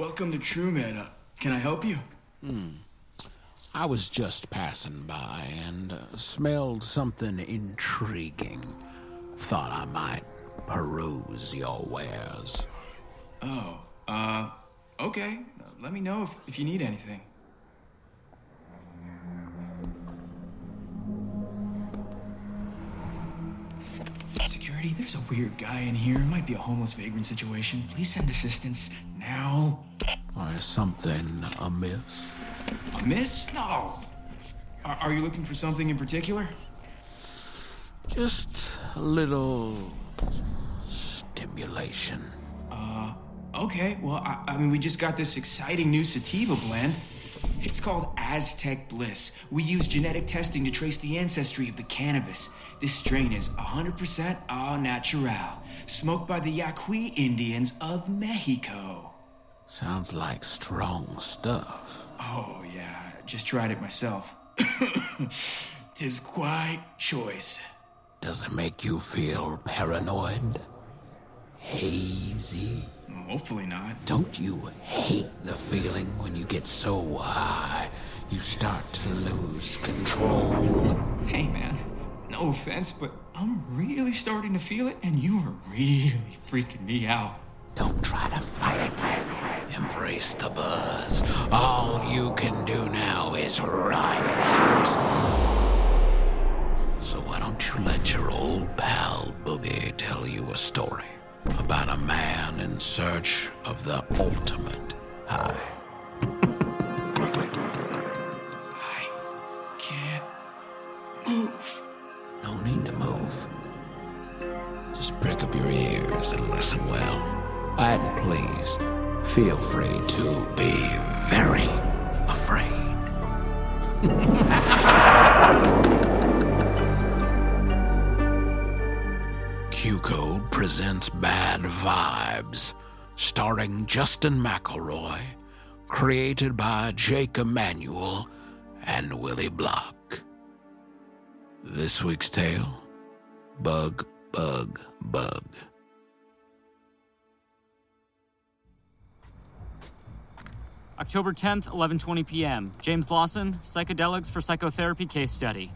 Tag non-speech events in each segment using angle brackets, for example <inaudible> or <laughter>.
Welcome to TrueMed. Uh, can I help you? Hmm. I was just passing by and uh, smelled something intriguing. Thought I might peruse your wares. Oh, uh, okay. Let me know if, if you need anything. Security, there's a weird guy in here. It might be a homeless vagrant situation. Please send assistance now. Why, something amiss? Amiss? No. Are, are you looking for something in particular? Just a little stimulation. Uh, okay, well, I, I mean, we just got this exciting new sativa blend. It's called Aztec Bliss. We use genetic testing to trace the ancestry of the cannabis. This strain is 100% au natural, smoked by the Yaqui Indians of Mexico. Sounds like strong stuff. Oh, yeah, just tried it myself. <coughs> Tis quite choice. Does it make you feel paranoid? Hazy? Hopefully not. Don't you hate the feeling when you get so high you start to lose control? Hey, man, no offense, but I'm really starting to feel it, and you are really freaking me out. Don't try to fight it. Embrace the buzz. All you can do now is ride it out. So why don't you let your old pal Boogie tell you a story about a man in search of the ultimate high? I can't move. No need to move. Just prick up your ears and listen well. And please, feel free to be very afraid. <laughs> Q Code presents Bad Vibes, starring Justin McElroy, created by Jake Emanuel and Willie Block. This week's tale Bug, Bug, Bug. October 10th, 11:20 p.m. James Lawson, psychedelics for psychotherapy case study.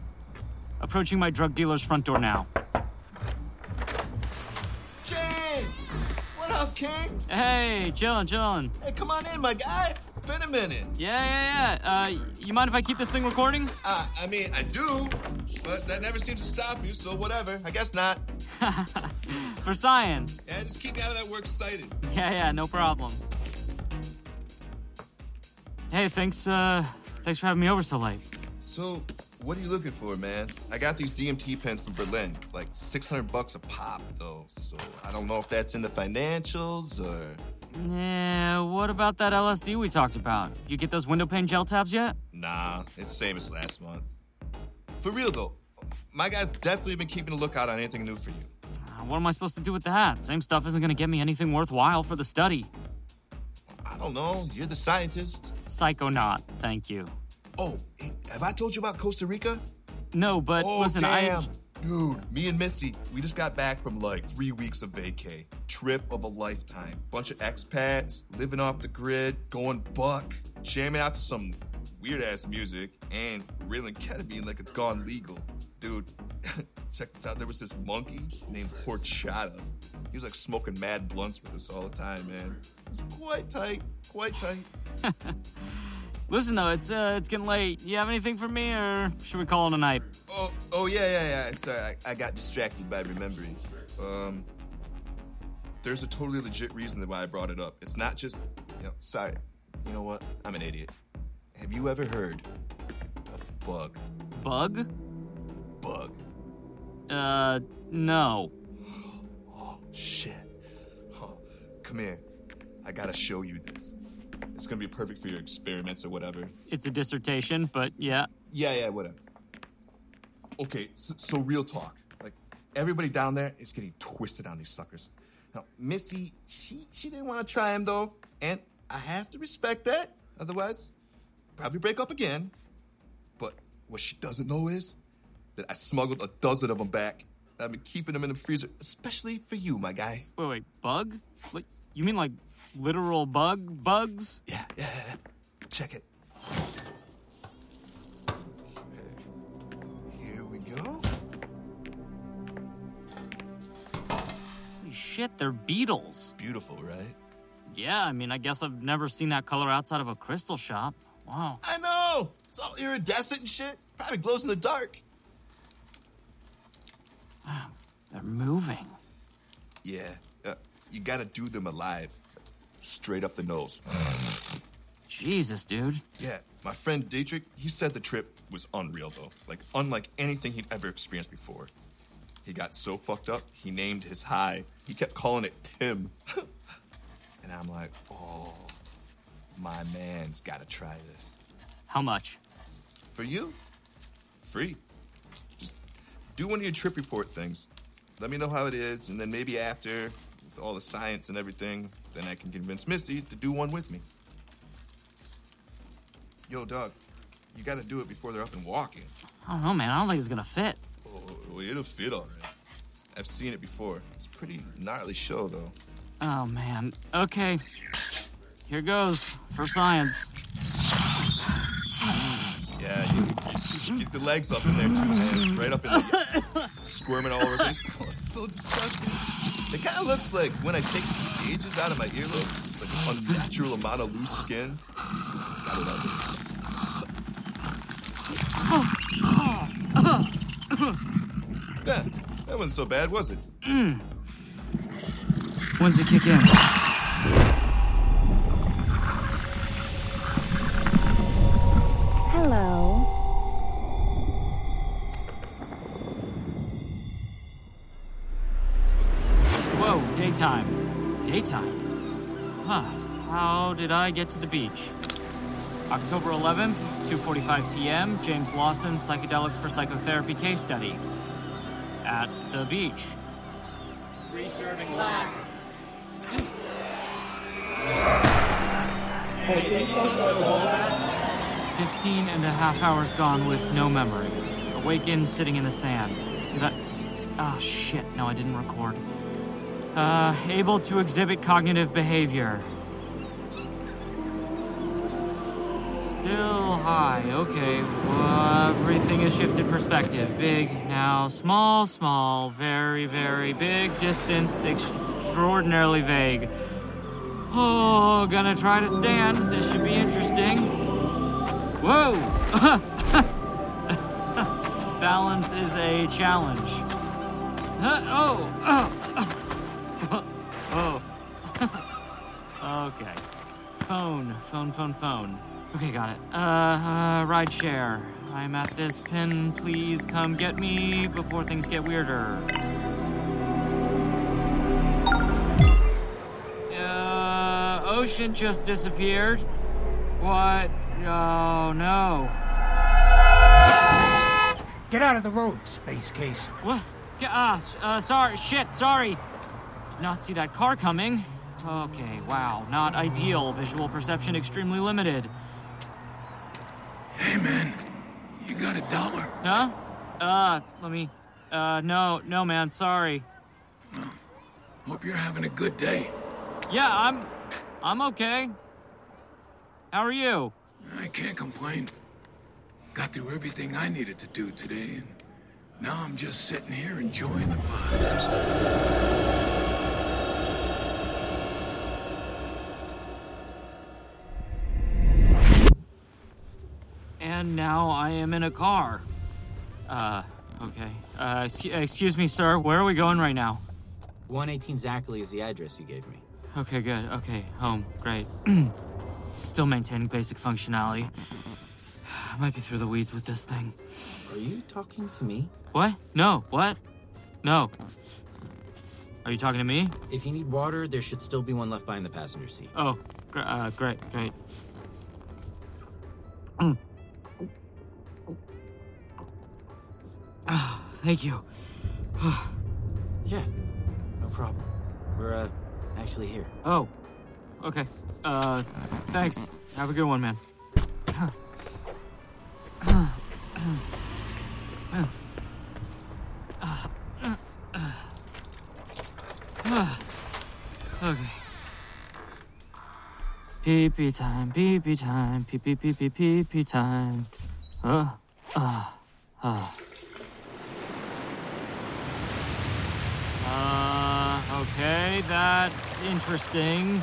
Approaching my drug dealer's front door now. James! What up, King? Hey, chillin', chillin'. Hey, come on in, my guy. It's been a minute. Yeah, yeah, yeah. Uh, you mind if I keep this thing recording? Uh, I mean, I do, but that never seems to stop you, so whatever. I guess not. <laughs> For science. Yeah, just keep me out of that work excited. Yeah, yeah, no problem. Hey, thanks, uh, thanks for having me over so late. So, what are you looking for, man? I got these DMT pens from Berlin, like 600 bucks a pop, though, so I don't know if that's in the financials or. Yeah, what about that LSD we talked about? You get those window pane gel tabs yet? Nah, it's the same as last month. For real, though, my guy's definitely been keeping a lookout on anything new for you. Uh, What am I supposed to do with that? Same stuff isn't gonna get me anything worthwhile for the study. I don't know, you're the scientist. Psychonaut, thank you. Oh, hey, have I told you about Costa Rica? No, but Oh, listen, damn. I. Dude, me and Missy, we just got back from like three weeks of vacay. Trip of a lifetime. Bunch of expats, living off the grid, going buck, jamming out to some weird ass music, and reeling ketamine like it's gone legal. Dude, <laughs> check this out. There was this monkey named Horchata. He was like smoking mad blunts with us all the time, man. It was quite tight, quite tight. <laughs> Listen though, it's uh, it's getting late. You have anything for me, or should we call it a night? Oh, oh yeah, yeah, yeah. Sorry, I, I got distracted by remembering. Um, there's a totally legit reason why I brought it up. It's not just, you know, sorry. You know what? I'm an idiot. have you ever heard of bug? Bug? Bug. Uh, no. Oh, <gasps> shit. Oh, come here. I gotta show you this. It's gonna be perfect for your experiments or whatever. It's a dissertation, but yeah. Yeah, yeah, whatever. Okay, so, so real talk. Like, everybody down there is getting twisted on these suckers. Now, Missy, she she didn't want to try them though, and I have to respect that. Otherwise, probably break up again. But what she doesn't know is that I smuggled a dozen of them back. I've been keeping them in the freezer, especially for you, my guy. Wait, wait, bug? Like, you mean like literal bug bugs? Yeah, yeah, yeah. Check it. Here we go. Holy shit, they're beetles. Beautiful, right? Yeah, I mean, I guess I've never seen that color outside of a crystal shop. Wow. I know. It's all iridescent and shit. Probably glows in the dark. Wow, they're moving. Yeah, uh, you gotta do them alive. Straight up the nose. Jesus, dude. Yeah, my friend Dietrich, he said the trip was unreal though. Like, unlike anything he'd ever experienced before. He got so fucked up, he named his high. He kept calling it Tim. <laughs> and I'm like, oh, my man's gotta try this. How much? For you, free. Just do one of your trip report things. Let me know how it is, and then maybe after, with all the science and everything, then I can convince Missy to do one with me. Yo, Doug, you gotta do it before they're up and walking. I don't know, man. I don't think it's gonna fit. Oh, it'll fit all right. I've seen it before. It's a pretty gnarly show, though. Oh, man. Okay. Here goes for science. Yeah, you, you get the legs up in there too, man. Right up in there. Squirming all over. <laughs> Oh, it's so disgusting. It kind of looks like when I take the gauges out of my earlobes, it's like an unnatural amount of loose skin. Got it out there. Yeah, that wasn't so bad, was it? Mm. When's it kick in? Did I get to the beach? October 11th, 2:45 p.m. James Lawson, psychedelics for psychotherapy case study. At the beach. Fifteen and a half hours gone with no memory. Awakened sitting in the sand. Did I? Ah, shit. No, I didn't record. Uh, able to exhibit cognitive behavior. Still high. Okay. Well, everything has shifted perspective. Big, now small, small, very, very big, distance, extraordinarily vague. Oh, gonna try to stand. This should be interesting. Whoa! <laughs> Balance is a challenge. Huh? Oh! Uh, uh, <laughs> oh! oh. <laughs> okay. Phone, phone, phone, phone. Okay, got it. Uh, uh, ride share. I'm at this pin. Please come get me before things get weirder. Uh, ocean just disappeared. What? Oh no. Get out of the road, space case. What? Ah, uh, sorry. Shit, sorry. Did not see that car coming. Okay, wow. Not ideal. Visual perception extremely limited. Hey, man, you got a dollar? Huh? Uh, let me. Uh, no, no, man. Sorry. Hope you're having a good day. Yeah, I'm. I'm okay. How are you? I can't complain. Got through everything I needed to do today, and now I'm just sitting here enjoying the vibes. Now I am in a car. Uh, okay. Uh, excu- excuse me, sir. Where are we going right now? 118 exactly is the address you gave me. Okay, good. Okay, home. Great. <clears throat> Still maintaining basic functionality. I <sighs> might be through the weeds with this thing. Are you talking to me? What? No. What? No. Are you talking to me? If you need water, there should still be one left behind the passenger seat. Oh, gr- uh, great, great. <clears throat> thank you. <sighs> Yeah, no problem. We're, uh, actually here. Oh, okay. Uh, thanks. Have a good one, man. Okay. Pee pee time, pee pee time, pee pee pee pee pee pee time. Uh, uh, uh. Uh, okay, that's interesting.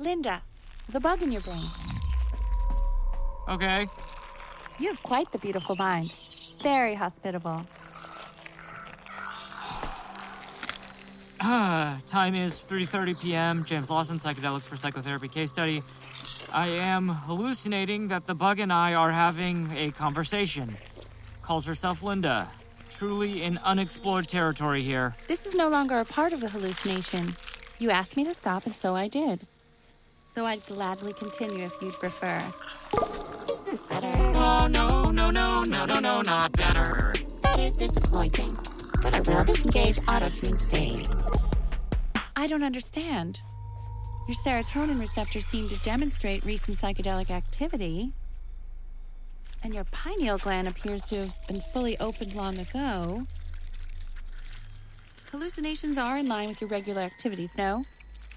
Linda, the bug in your brain. Okay. You have quite the beautiful mind. Very hospitable. <sighs> Time is 3:30 p.m. James Lawson, psychedelics for psychotherapy case study. I am hallucinating that the bug and I are having a conversation. Calls herself Linda. Truly in unexplored territory here. This is no longer a part of the hallucination. You asked me to stop, and so I did. Though I'd gladly continue if you'd prefer. Is this better? Oh no, no, no, no, no, no, not better. That is disappointing. But I will disengage auto-tune state. I don't understand. Your serotonin receptors seem to demonstrate recent psychedelic activity. And your pineal gland appears to have been fully opened long ago. Hallucinations are in line with your regular activities, no?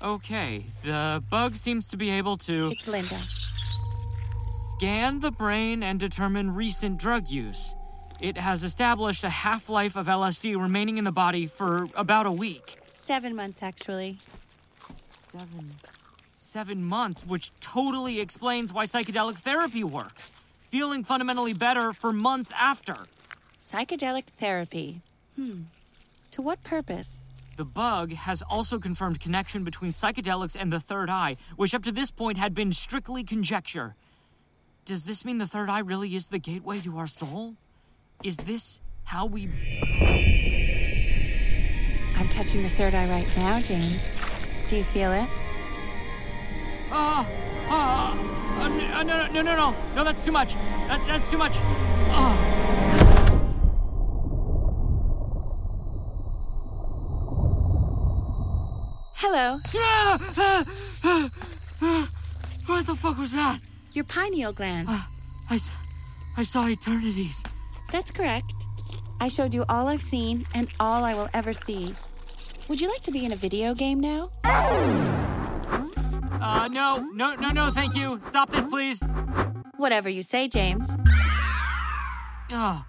Okay, the bug seems to be able to It's Linda. scan the brain and determine recent drug use. It has established a half life of LSD remaining in the body for about a week. Seven months, actually. Seven. Seven months, which totally explains why psychedelic therapy works. Feeling fundamentally better for months after. Psychedelic therapy. Hmm. To what purpose? The bug has also confirmed connection between psychedelics and the third eye, which up to this point had been strictly conjecture. Does this mean the third eye really is the gateway to our soul? Is this how we. I'm touching your third eye right now, James. Do you feel it? Ah! Ah! Uh, no, no, no, no, no, no! No, that's too much! That, that's too much! Ah! Hello. Ah! Ah! Ah! What the fuck was that? Your pineal gland. I I, I saw eternities. That's correct. I showed you all I've seen and all I will ever see. Would you like to be in a video game now? Uh, no, no, no, no, thank you. Stop this, please. Whatever you say, James. Ah.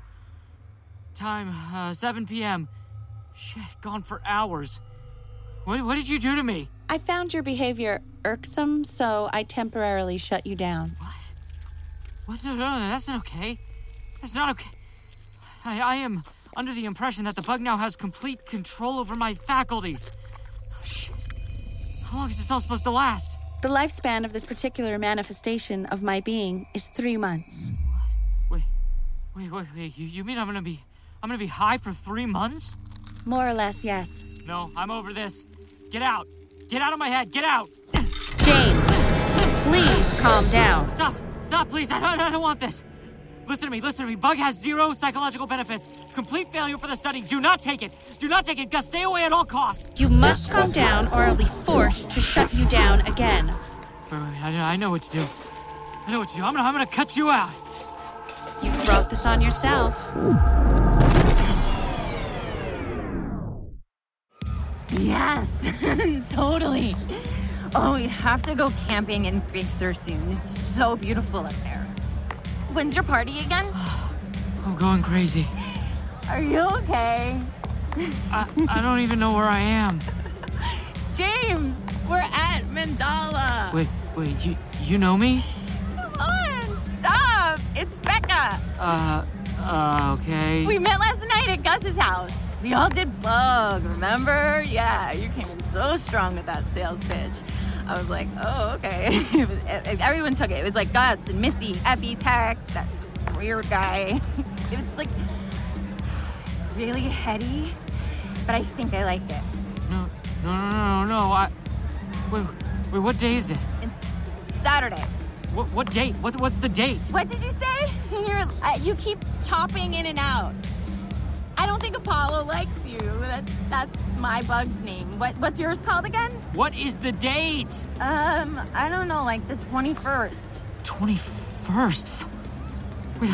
Time, uh, 7 p.m. Shit, gone for hours. What, what did you do to me? I found your behavior irksome, so I temporarily shut you down. What? What? No, no, no, that's not okay. That's not okay. I, I am under the impression that the bug now has complete control over my faculties. Oh, shit. How long is this all supposed to last? The lifespan of this particular manifestation of my being is three months. Wait, wait, wait, wait. You, you mean I'm gonna be, I'm gonna be high for three months? More or less, yes. No, I'm over this. Get out. Get out of my head. Get out. James, please calm down. Stop! Stop, please! I don't, I don't want this! Listen to me, listen to me. Bug has zero psychological benefits. Complete failure for the study. Do not take it. Do not take it. Gus, stay away at all costs. You must calm down, or I'll be forced to shut you down again. Wait, wait, I, know- I know what to do. I know what to do. I'm gonna, I'm gonna cut you out. You brought this on yourself. Yes, <laughs> totally. Oh, we have to go camping in Big Sur soon. It's so beautiful up there. When's your party again? <sighs> I'm going crazy. Are you okay? I, I don't even know where I am. <laughs> James, we're at Mandala. Wait, wait, you you know me? Come on, stop. It's Becca. Uh, uh, okay. We met last night at Gus's house. We all did bug, remember? Yeah, you came in so strong with that sales pitch. I was like, oh, okay. <laughs> It was, everyone took it. It was like Gus and Missy, Effie, Tex, that weird guy. <laughs> It was like <sighs> really heady, but I think I like it. No, no, no, no, no. I. Wait, wait. What day is it? It's Saturday. What, what date? What, what's the date? What did you say? <laughs> You're, uh, you keep chopping in and out. I don't think Apollo likes you. That's that's my bug's name. What what's yours called again? What is the date? Um, I don't know, like the twenty first. Twenty first. Wait,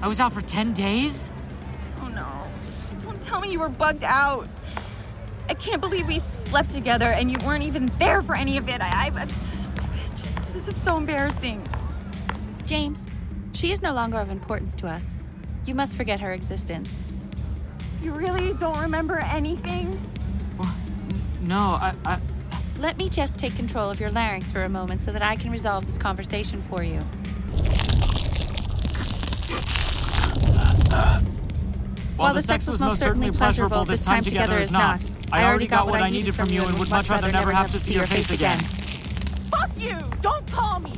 I was out for ten days. Oh no! Don't tell me you were bugged out. I can't believe we slept together and you weren't even there for any of it. I, I I'm so stupid. This is so embarrassing. James, she is no longer of importance to us. You must forget her existence. You really don't remember anything? What? No, I, I. Let me just take control of your larynx for a moment so that I can resolve this conversation for you. While the sex was most certainly pleasurable, this time together is not. I already got what I needed from you and would much rather never have to see your face again. Fuck you! Don't call me!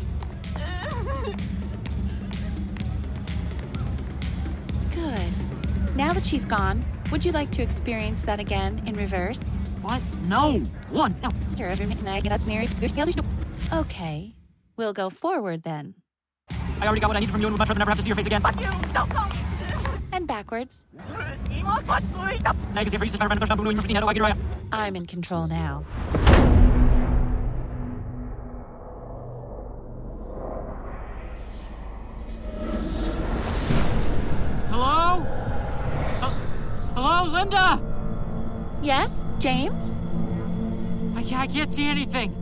Good. Now that she's gone, would you like to experience that again in reverse? What? No! One! No! Okay. We'll go forward then. I already got what I needed from you and would much rather never have to see your face again. Fuck you! Don't call! And backwards. I'm in control now. Yes, James? I can't, I can't see anything.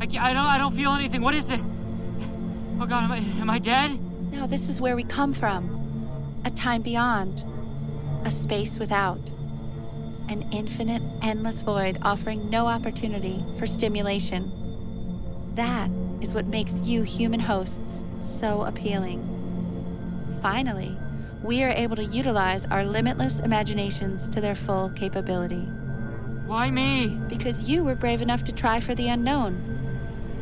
I, can't, I don't I don't feel anything. What is it? Oh God, am I am I dead? No, this is where we come from. A time beyond. A space without. An infinite, endless void offering no opportunity for stimulation. That is what makes you human hosts so appealing. Finally, we are able to utilize our limitless imaginations to their full capability. Why me? Because you were brave enough to try for the unknown.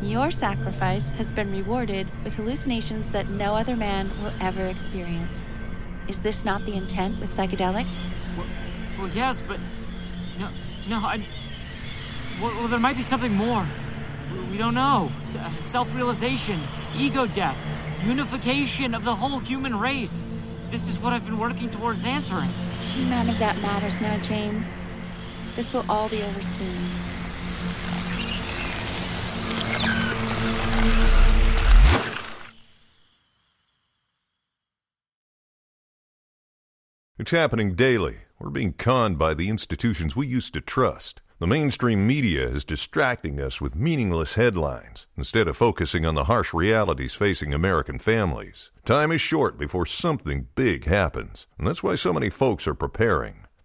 Your sacrifice has been rewarded with hallucinations that no other man will ever experience. Is this not the intent with psychedelics? Well, well yes, but no, no. I. Well, well, there might be something more. We don't know. Uh, self-realization, ego death, unification of the whole human race. This is what I've been working towards answering. None of that matters now, James. This will all be over soon. It's happening daily. We're being conned by the institutions we used to trust. The mainstream media is distracting us with meaningless headlines instead of focusing on the harsh realities facing American families. Time is short before something big happens, and that's why so many folks are preparing.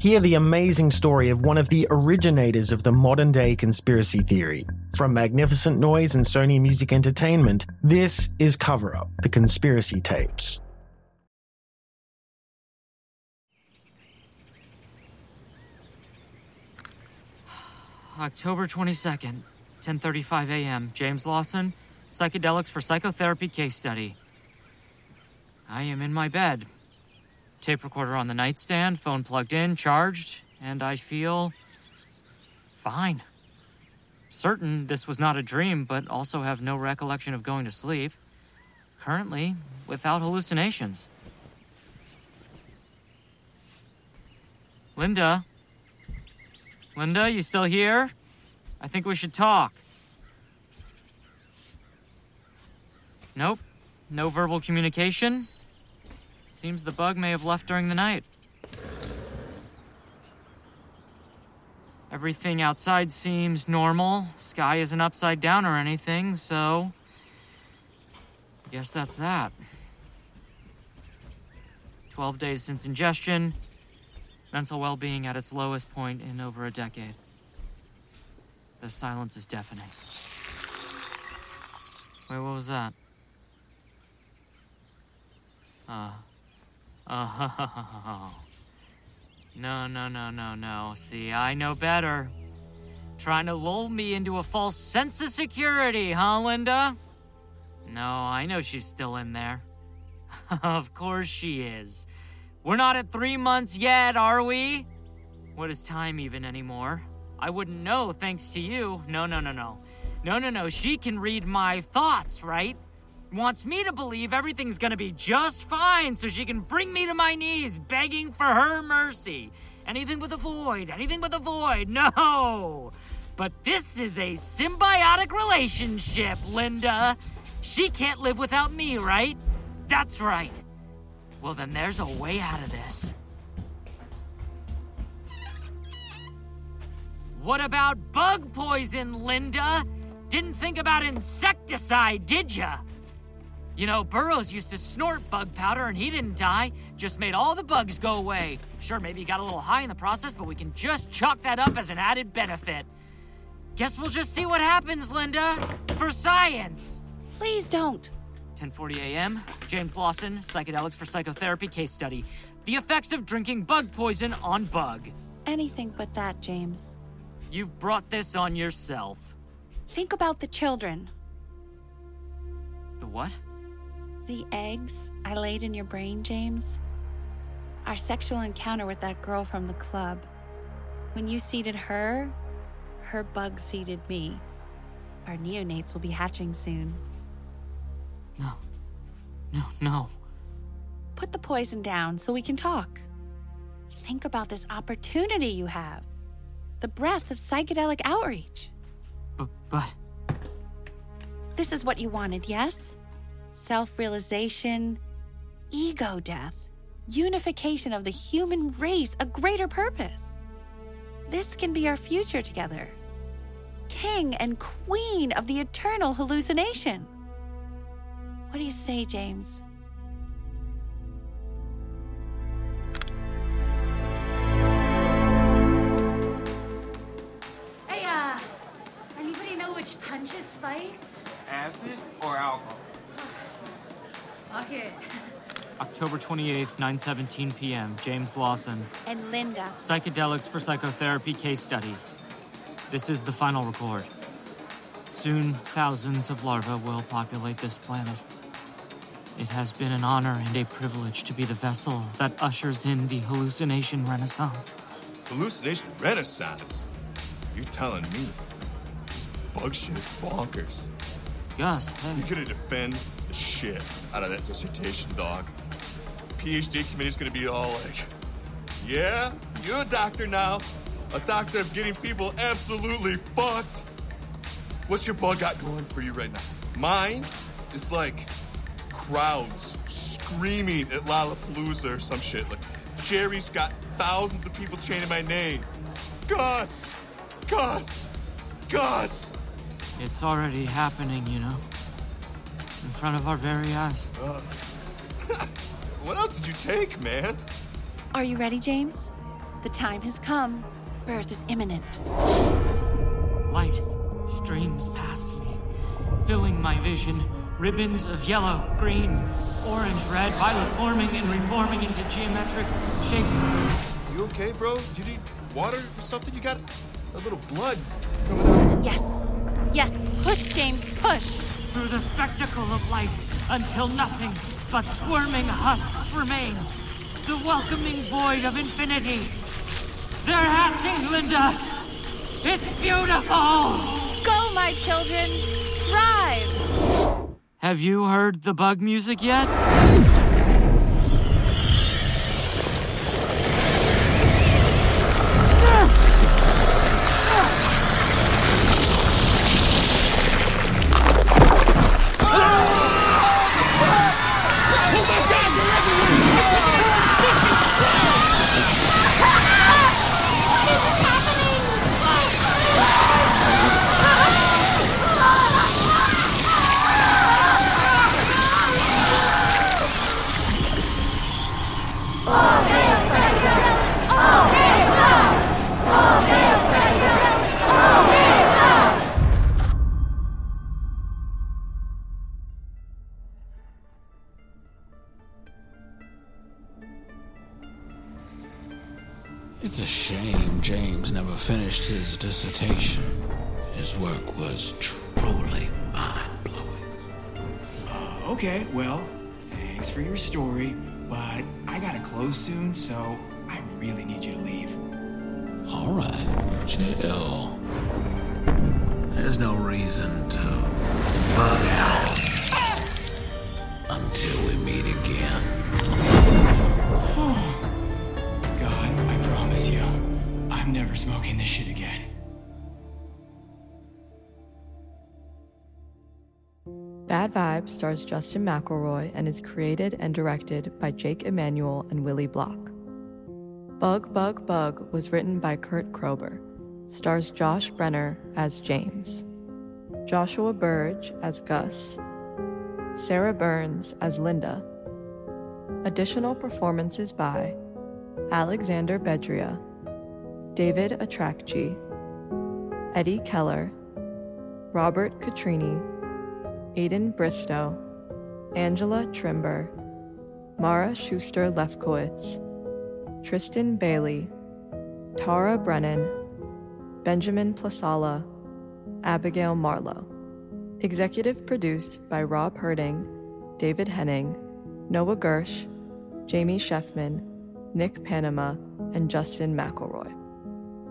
Hear the amazing story of one of the originators of the modern day conspiracy theory. From Magnificent Noise and Sony Music Entertainment, this is Cover Up The Conspiracy Tapes. October 22nd, 10:35 a.m. James Lawson, psychedelics for psychotherapy case study. I am in my bed. Tape recorder on the nightstand, phone plugged in, charged, and I feel fine. Certain this was not a dream, but also have no recollection of going to sleep. Currently, without hallucinations. Linda? Linda, you still here? I think we should talk. Nope. No verbal communication. Seems the bug may have left during the night. Everything outside seems normal. Sky isn't upside down or anything, so. Guess that's that. 12 days since ingestion. Mental well being at its lowest point in over a decade. The silence is deafening. Wait, what was that? Uh. Oh. No, no, no, no, no. See, I know better. Trying to lull me into a false sense of security, huh, Linda? No, I know she's still in there. <laughs> of course she is. We're not at three months yet, are we? What is time even anymore? I wouldn't know thanks to you. No, no, no, no. No, no, no. She can read my thoughts, right? Wants me to believe everything's gonna be just fine so she can bring me to my knees begging for her mercy. Anything but the void, anything but the void, no! But this is a symbiotic relationship, Linda. She can't live without me, right? That's right. Well, then there's a way out of this. What about bug poison, Linda? Didn't think about insecticide, did ya? You know, Burroughs used to snort bug powder and he didn't die, just made all the bugs go away. Sure, maybe he got a little high in the process, but we can just chalk that up as an added benefit. Guess we'll just see what happens, Linda. For science. Please don't. 10:40 a.m. James Lawson, psychedelics for psychotherapy case study. The effects of drinking bug poison on bug. Anything but that, James. You've brought this on yourself. Think about the children. The what? The eggs I laid in your brain, James? Our sexual encounter with that girl from the club. When you seeded her, her bug seeded me. Our neonates will be hatching soon. No. No, no. Put the poison down so we can talk. Think about this opportunity you have the breath of psychedelic outreach. But, but. This is what you wanted, yes? Self realization, ego death, unification of the human race, a greater purpose. This can be our future together. King and queen of the eternal hallucination. What do you say, James? Okay. <laughs> October 28th, 9:17 p.m. James Lawson. And Linda. Psychedelics for psychotherapy case study. This is the final record. Soon, thousands of larvae will populate this planet. It has been an honor and a privilege to be the vessel that ushers in the hallucination renaissance. Hallucination renaissance? You're telling me? This bug shit is bonkers. Gus, hey. You're gonna defend the shit out of that dissertation, dog. PhD committee's gonna be all like, yeah, you're a doctor now. A doctor of getting people absolutely fucked. What's your bug got going for you right now? Mine is like crowds screaming at Lollapalooza or some shit. Like, Jerry's got thousands of people chanting my name. Gus! Gus! Gus! It's already happening, you know. In front of our very eyes. Uh, <laughs> what else did you take, man? Are you ready, James? The time has come. Birth is imminent. Light streams past me, filling my vision. Ribbons of yellow, green, orange, red, violet forming and reforming into geometric shapes. You okay, bro? You need water or something? You got a little blood coming out. of you. Yes. Yes. Push, James. Push. Through the spectacle of light until nothing but squirming husks remain. The welcoming void of infinity. They're hatching, Linda. It's beautiful. Go, my children. Thrive. Have you heard the bug music yet? Okay, well, thanks for your story, but I gotta close soon, so I really need you to leave. All right, chill. There's no reason to bug out until we meet again. <sighs> God, I promise you, I'm never smoking this shit again. Bad Vibes stars Justin McElroy and is created and directed by Jake Emanuel and Willie Block. Bug Bug Bug was written by Kurt Krober, stars Josh Brenner as James, Joshua Burge as Gus, Sarah Burns as Linda. Additional performances by Alexander Bedria, David Atrakji, Eddie Keller, Robert Catrini, Aidan Bristow, Angela Trimber, Mara Schuster Lefkowitz, Tristan Bailey, Tara Brennan, Benjamin Plasala, Abigail Marlowe. Executive produced by Rob Herding, David Henning, Noah Gersh, Jamie Sheffman, Nick Panama, and Justin McElroy.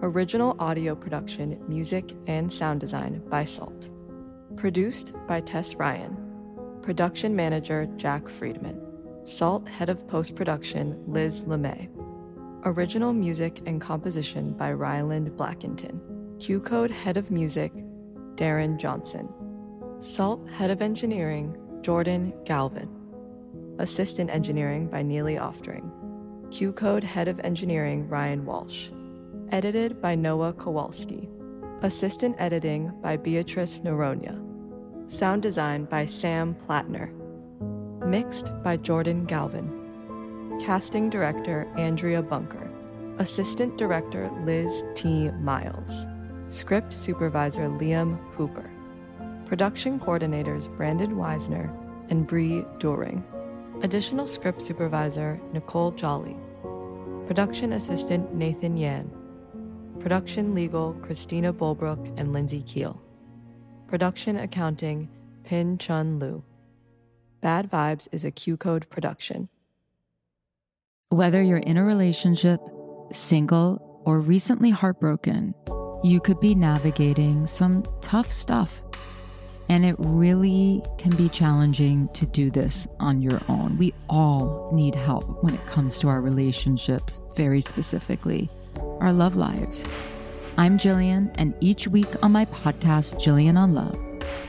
Original audio production, music, and sound design by Salt. Produced by Tess Ryan. Production manager Jack Friedman. Salt head of post production Liz LeMay. Original music and composition by Ryland Blackington. Q Code head of music Darren Johnson. Salt head of engineering Jordan Galvin. Assistant engineering by Neely Oftring. Q Code head of engineering Ryan Walsh. Edited by Noah Kowalski. Assistant editing by Beatrice Noronia. Sound design by Sam Plattner. Mixed by Jordan Galvin. Casting director Andrea Bunker. Assistant director Liz T. Miles. Script supervisor Liam Hooper. Production coordinators Brandon Weisner and Bree Doring. Additional script supervisor Nicole Jolly. Production assistant Nathan Yan. Production legal Christina Bolbrook and Lindsay Keel. Production accounting Pin Chun Lu. Bad Vibes is a Q Code production. Whether you're in a relationship, single, or recently heartbroken, you could be navigating some tough stuff. And it really can be challenging to do this on your own. We all need help when it comes to our relationships, very specifically, our love lives. I'm Jillian, and each week on my podcast, Jillian on Love,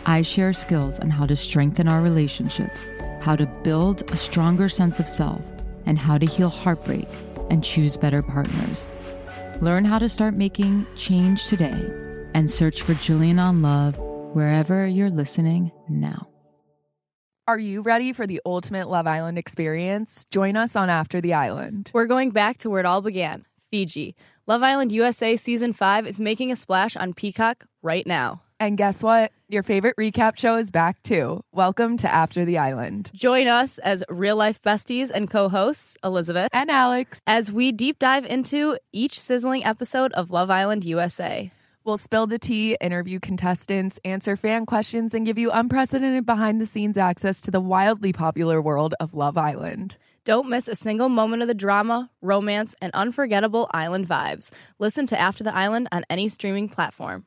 I share skills on how to strengthen our relationships, how to build a stronger sense of self, and how to heal heartbreak and choose better partners. Learn how to start making change today and search for Jillian on Love wherever you're listening now. Are you ready for the ultimate Love Island experience? Join us on After the Island. We're going back to where it all began Fiji. Love Island USA Season 5 is making a splash on Peacock right now. And guess what? Your favorite recap show is back too. Welcome to After the Island. Join us as real life besties and co hosts, Elizabeth and Alex, as we deep dive into each sizzling episode of Love Island USA. We'll spill the tea, interview contestants, answer fan questions, and give you unprecedented behind the scenes access to the wildly popular world of Love Island. Don't miss a single moment of the drama, romance, and unforgettable island vibes. Listen to After the Island on any streaming platform.